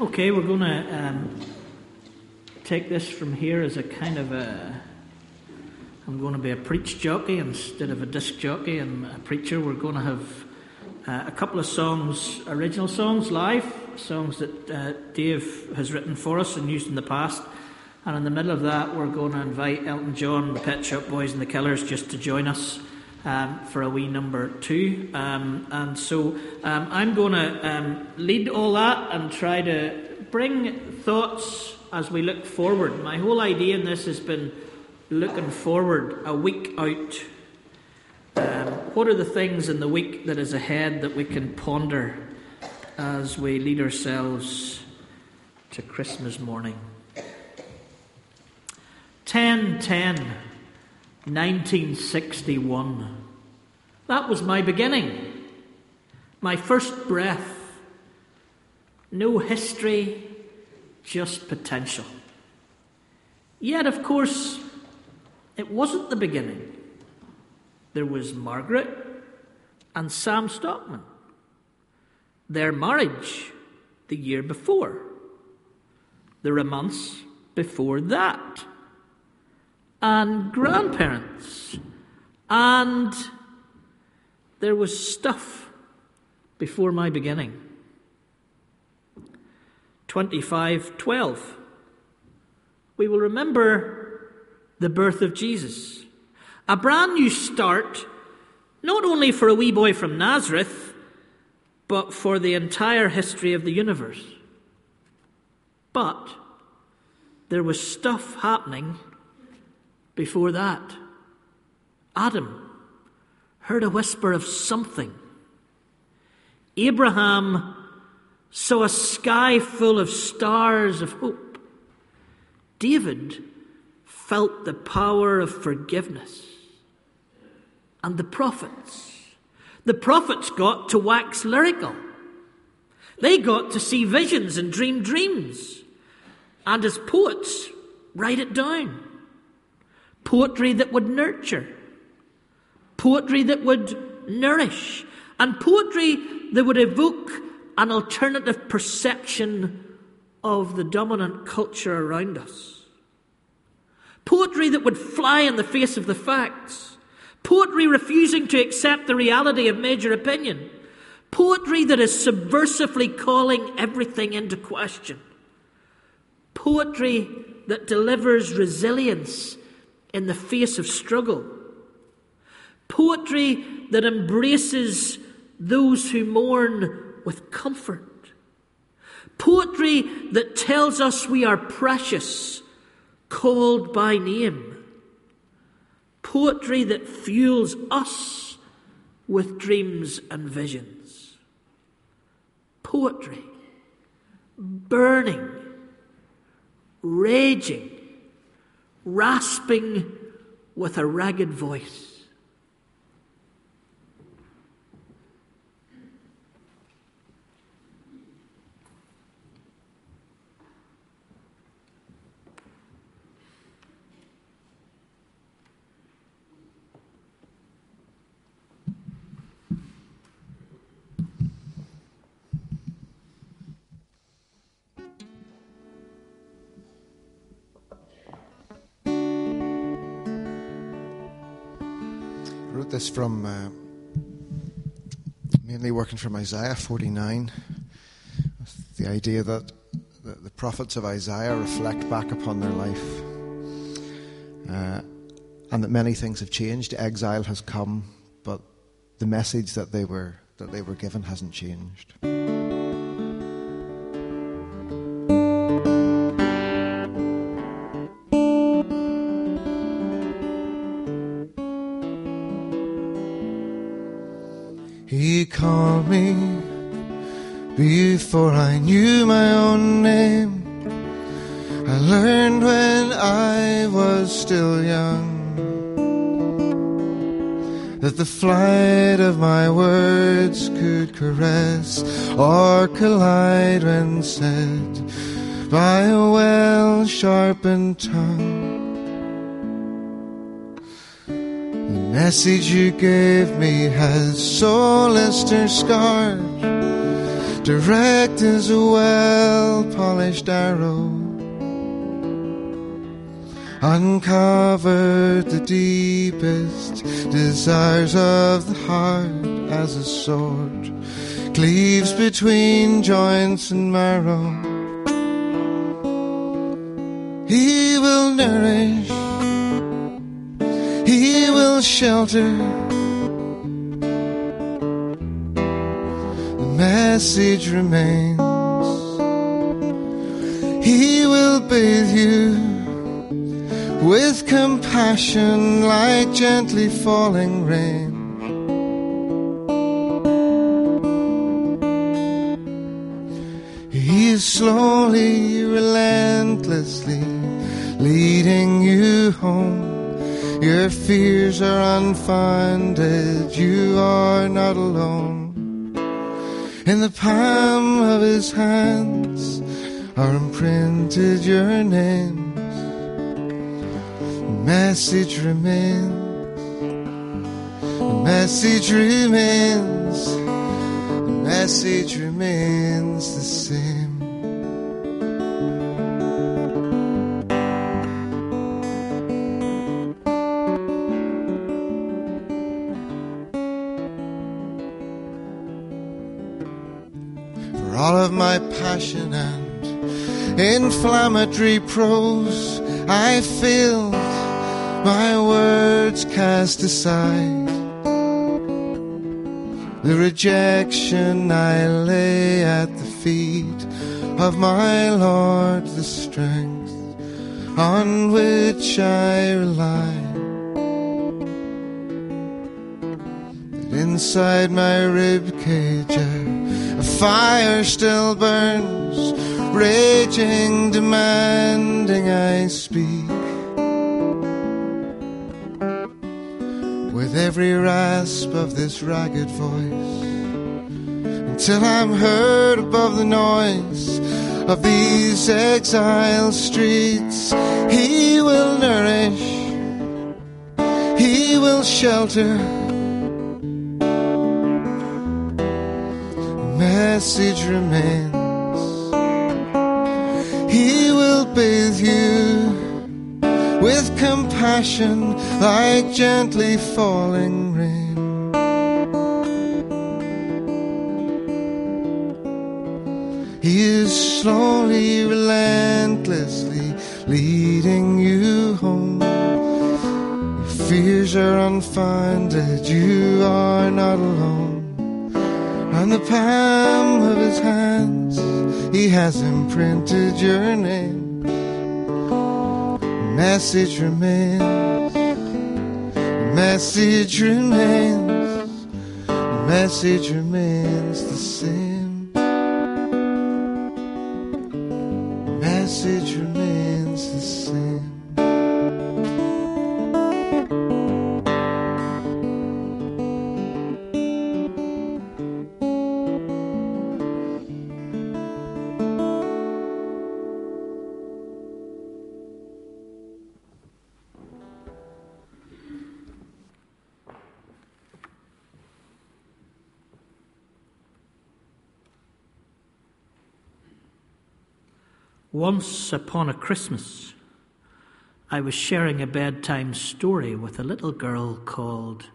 Okay, we're going to um, take this from here as a kind of a. I'm going to be a preach jockey instead of a disc jockey and a preacher. We're going to have uh, a couple of songs, original songs, live, songs that uh, Dave has written for us and used in the past. And in the middle of that, we're going to invite Elton John, the Pet Shop Boys, and the Killers just to join us um, for a wee number two. Um, and so um, I'm going to um, lead all that and try to bring thoughts as we look forward. My whole idea in this has been looking forward a week out. Um, what are the things in the week that is ahead that we can ponder as we lead ourselves to Christmas morning? 10 10 1961. That was my beginning, my first breath. No history, just potential. Yet, of course, it wasn't the beginning. There was Margaret and Sam Stockman. Their marriage the year before. There were months before that and grandparents. And there was stuff before my beginning. 2512. We will remember the birth of Jesus. A brand new start, not only for a wee boy from Nazareth, but for the entire history of the universe. But there was stuff happening before that. Adam heard a whisper of something. Abraham saw a sky full of stars of hope. David felt the power of forgiveness. And the prophets, the prophets got to wax lyrical. They got to see visions and dream dreams. And as poets, write it down. Poetry that would nurture, poetry that would nourish, and poetry that would evoke an alternative perception of the dominant culture around us. Poetry that would fly in the face of the facts. Poetry refusing to accept the reality of major opinion. Poetry that is subversively calling everything into question. Poetry that delivers resilience in the face of struggle. Poetry that embraces those who mourn with comfort. Poetry that tells us we are precious, called by name. Poetry that fuels us with dreams and visions. Poetry burning, raging, rasping with a ragged voice. This from uh, mainly working from Isaiah 49. The idea that the, the, prophets of Isaiah reflect back upon their life uh, and that many things have changed. Exile has come, but the message that they were, that they were given hasn't changed. Before I knew my own name. I learned when I was still young that the flight of my words could caress or collide when said by a well sharpened tongue. Message you gave me has soul or scarred direct as a well polished arrow. Uncovered the deepest desires of the heart as a sword cleaves between joints and marrow. He will nourish, He shelter. The message remains. He will bathe you with compassion like gently falling rain. He is slowly, relentlessly leading you home. Your fears are unfounded, you are not alone. In the palm of his hands are imprinted your names. The message remains. The message remains. The message remains the same. My passion and inflammatory prose, I filled my words cast aside. The rejection I lay at the feet of my Lord, the strength on which I rely. That inside my rib cage a fire still burns, raging, demanding I speak. with every rasp of this ragged voice until I'm heard above the noise of these exile streets. He will nourish, He will shelter. Message remains. He will bathe you with compassion like gently falling rain. He is slowly, relentlessly leading you home. Your fears are unfounded, you are not alone. On the palm his hands, he has imprinted your name message remains. Message remains. Message remains Once upon a Christmas, I was sharing a bedtime story with a little girl called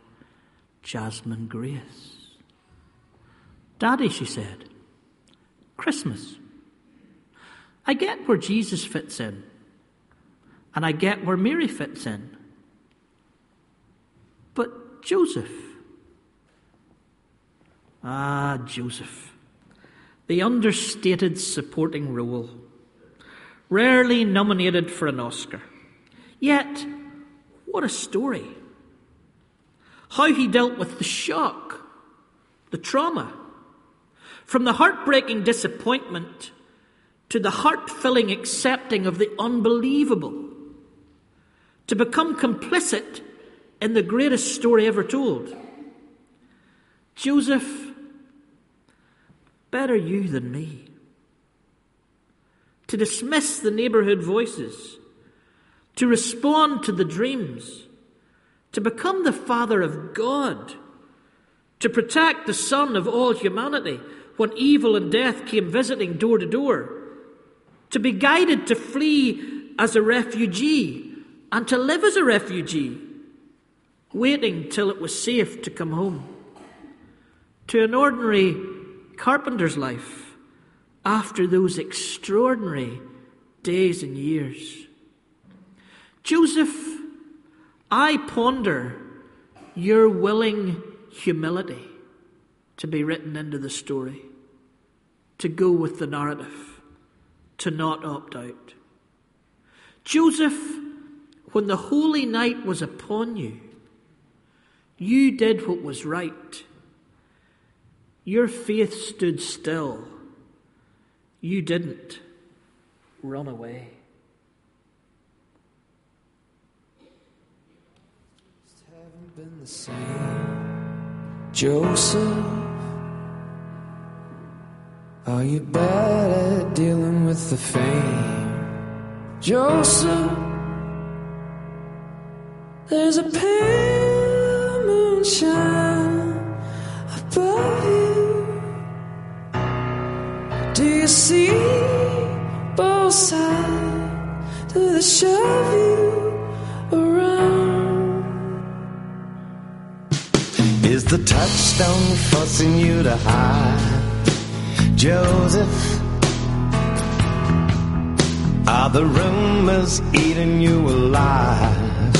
Jasmine Grace. Daddy, she said, Christmas. I get where Jesus fits in, and I get where Mary fits in. But Joseph, ah, Joseph, the understated supporting role rarely nominated for an Oscar. Yet, what a story! How he dealt with the shock, the trauma, from the heartbreaking disappointment to the heart filling accepting of the unbelievable, to become complicit in the greatest story ever told. Joseph, better you than me to dismiss the neighborhood voices, to respond to the dreams, to become the Father of God, to protect the Son of all humanity. when evil and death came visiting door to door, to be guided to flee as a refugee and to live as a refugee, waiting till it was safe to come home, to an ordinary carpenter's life after those extraordinary days and years. Joseph, I ponder your willing humility to be written into the story, to go with the narrative, to not opt out. Joseph, when the holy night was upon you, you did what was right. Your faith stood still. You didn't run away. been the same. Joseph, are you bad at dealing with the fame? Joseph, there's a pale moonshine above you. You see both sides? Do the shove you around? Is the touchstone forcing you to hide? Joseph, are the rumors eating you alive?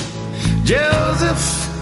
Joseph,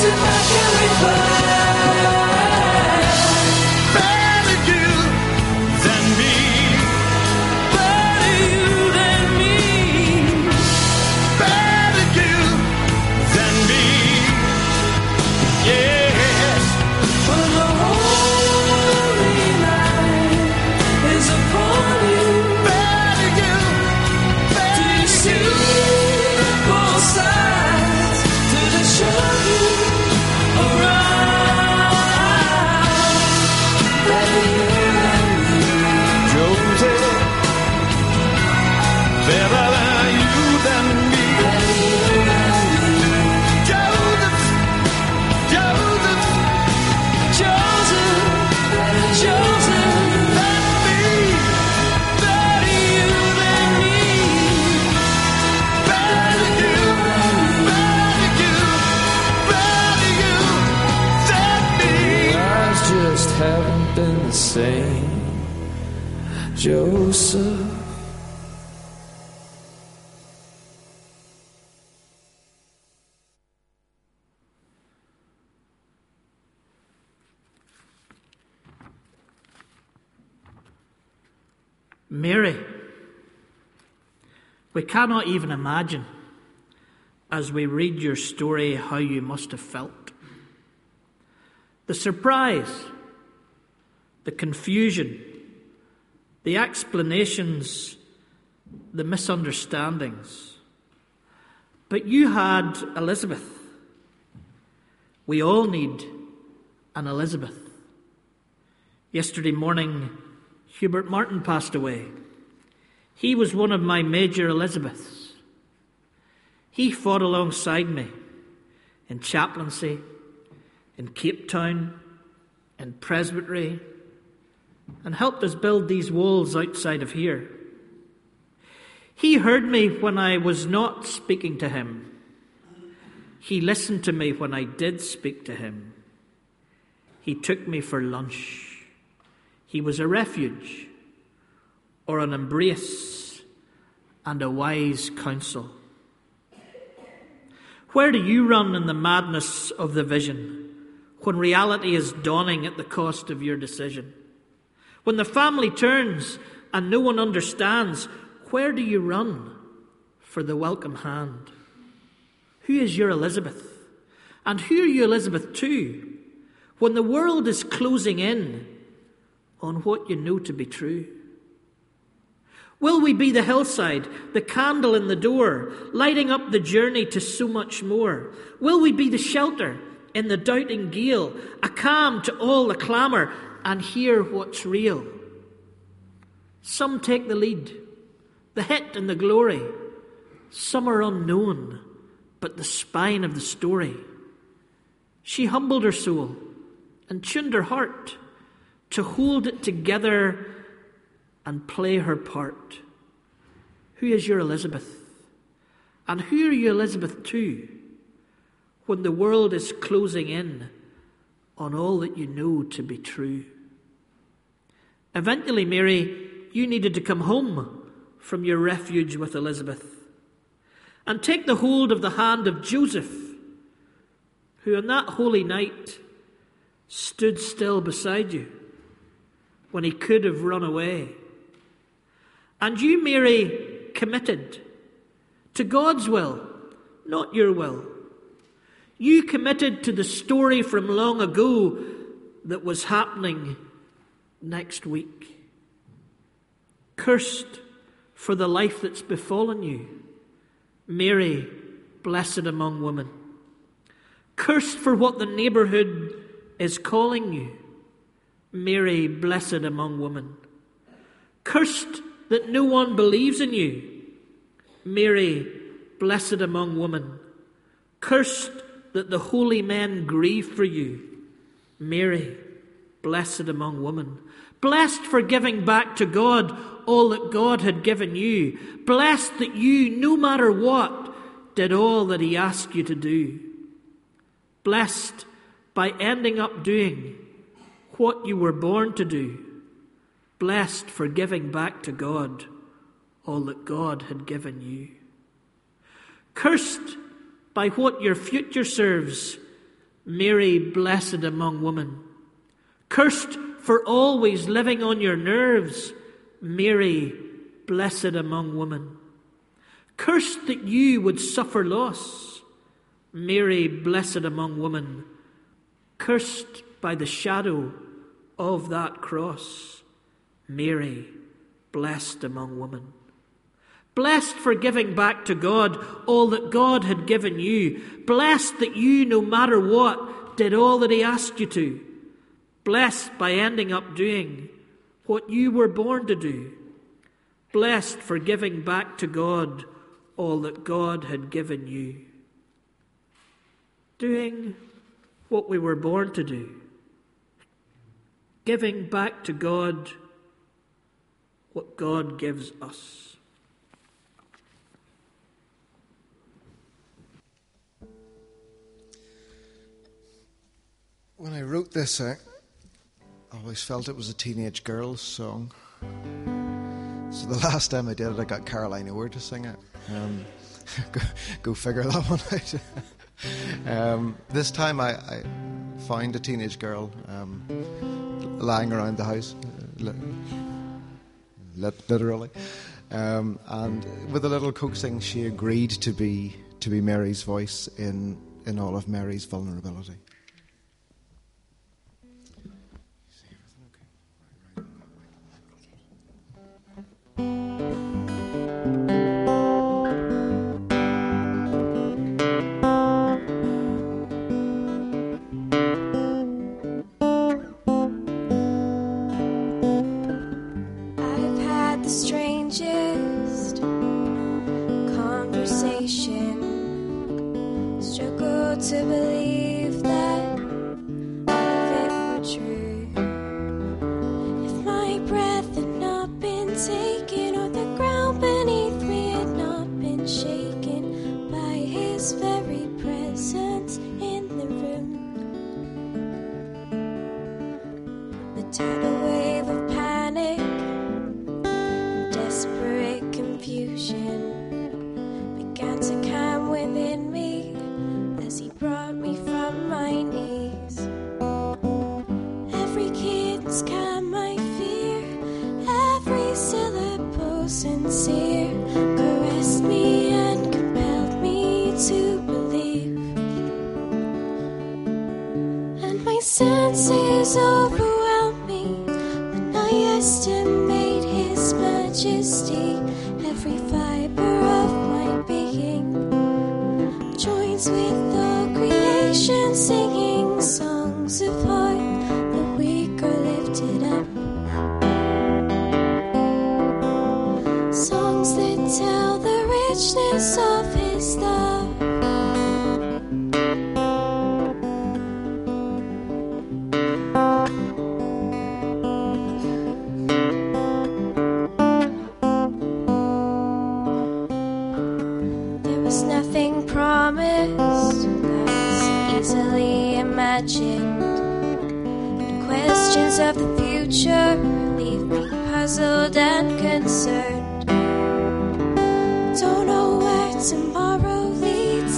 to Mary, we cannot even imagine as we read your story how you must have felt. The surprise, the confusion, the explanations, the misunderstandings. But you had Elizabeth. We all need an Elizabeth. Yesterday morning, Hubert Martin passed away. He was one of my major Elizabeths. He fought alongside me in chaplaincy, in Cape Town, in presbytery, and helped us build these walls outside of here. He heard me when I was not speaking to him. He listened to me when I did speak to him. He took me for lunch. He was a refuge or an embrace and a wise counsel. Where do you run in the madness of the vision when reality is dawning at the cost of your decision? When the family turns and no one understands, where do you run for the welcome hand? Who is your Elizabeth? And who are you Elizabeth to? When the world is closing in on what you know to be true? Will we be the hillside, the candle in the door, lighting up the journey to so much more? Will we be the shelter in the doubting gale, a calm to all the clamour, and hear what's real? Some take the lead, the hit and the glory. Some are unknown, but the spine of the story. She humbled her soul and tuned her heart to hold it together and play her part. Who is your Elizabeth? And who are you Elizabeth to when the world is closing in on all that you know to be true? Eventually, Mary, you needed to come home from your refuge with Elizabeth and take the hold of the hand of Joseph, who on that holy night stood still beside you when he could have run away. And you, Mary, committed to God's will, not your will. You committed to the story from long ago that was happening next week. Cursed for the life that's befallen you, Mary, blessed among women. Cursed for what the neighbourhood is calling you. Mary, blessed among women. Cursed that no one believes in you. Mary, blessed among women. Cursed that the holy men grieve for you. Mary, blessed among women. Blessed for giving back to God all that God had given you. Blessed that you, no matter what, did all that He asked you to do. Blessed by ending up doing what you were born to do, blessed for giving back to God all that God had given you. Cursed by what your future serves, Mary, blessed among women. Cursed for always living on your nerves, Mary, blessed among women. Cursed that you would suffer loss, Mary, blessed among women. Cursed by the shadow of that cross, Mary, blessed among women. Blessed for giving back to God all that God had given you. Blessed that you, no matter what, did all that He asked you to. Blessed by ending up doing what you were born to do. Blessed for giving back to God all that God had given you. Doing what we were born to do giving back to God what God gives us. When I wrote this, I, always felt it was a teenage girl's song. So the last time I did it, I got Caroline Orr to sing it. Um, go, go, figure that one out. um, this time I, I, found a teenage girl um, lying around the house, literally. Um, and with a little coaxing, she agreed to be to be Mary's voice in in all of Mary's vulnerability. Struggle to believe. estimate his majesty every five.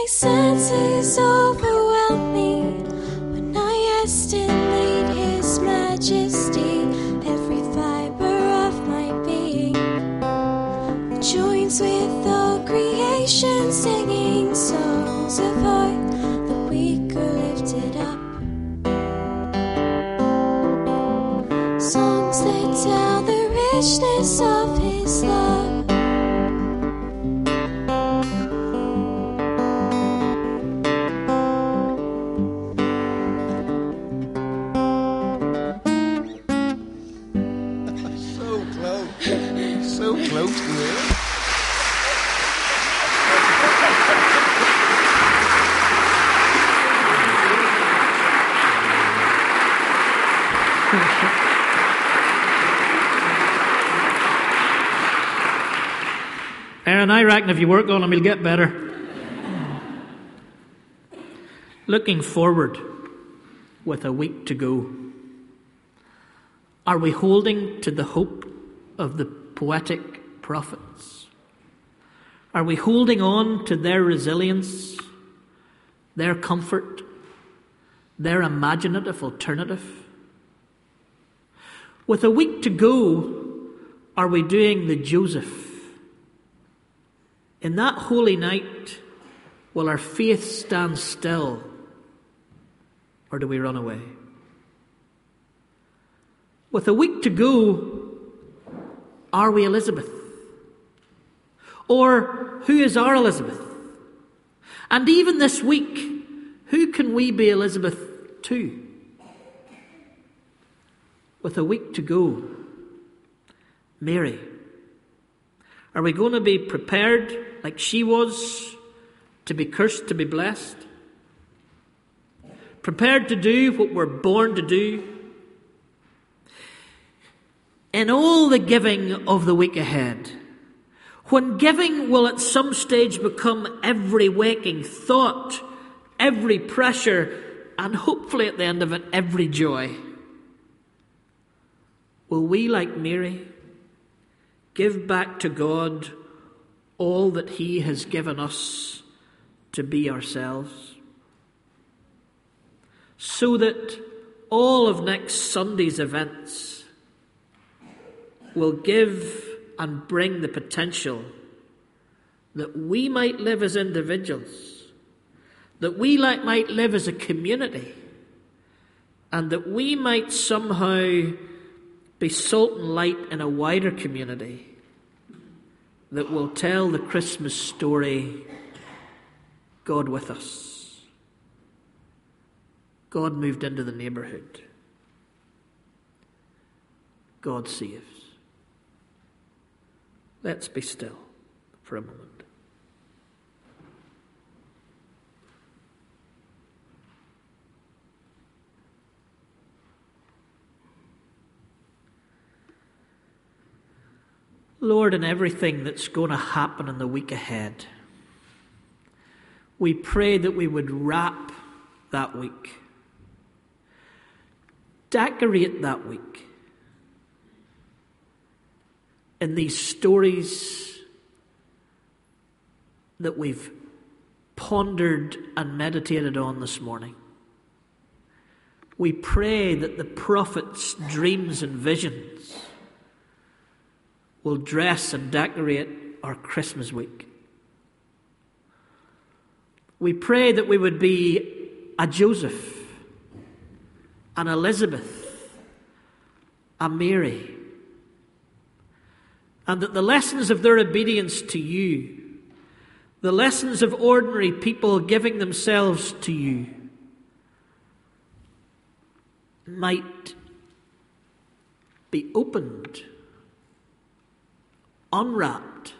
My senses overwhelm me when I estimate His majesty. Every fiber of my being joins with all creation singing. Reckon if you work on them, you'll get better. Looking forward with a week to go, are we holding to the hope of the poetic prophets? Are we holding on to their resilience, their comfort, their imaginative alternative? With a week to go, are we doing the Joseph? In that holy night, will our faith stand still or do we run away? With a week to go, are we Elizabeth? Or who is our Elizabeth? And even this week, who can we be Elizabeth to? With a week to go, Mary. Are we going to be prepared like she was to be cursed, to be blessed? Prepared to do what we're born to do? In all the giving of the week ahead, when giving will at some stage become every waking thought, every pressure, and hopefully at the end of it, every joy. Will we, like Mary, give back to God all that He has given us to be ourselves? So that all of next Sunday's events will give and bring the potential that we might live as individuals, that we might live as a community, and that we might somehow be salt and light in a wider community that will tell the Christmas story God with us. God moved into the neighbourhood. God saves. Let's be still for a moment. Lord, in everything that's going to happen in the week ahead, we pray that we would wrap that week, decorate that week in these stories that we've pondered and meditated on this morning. We pray that the prophet's dreams and visions will dress and decorate our Christmas week. We pray that we would be a Joseph, an Elizabeth, a Mary and that the lessons of their obedience to you, the lessons of ordinary people giving themselves to you, might be opened, unwrapped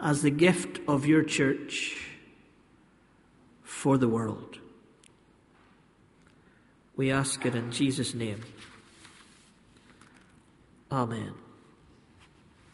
as the gift of your church for the world. We ask it in Jesus' name. Amen.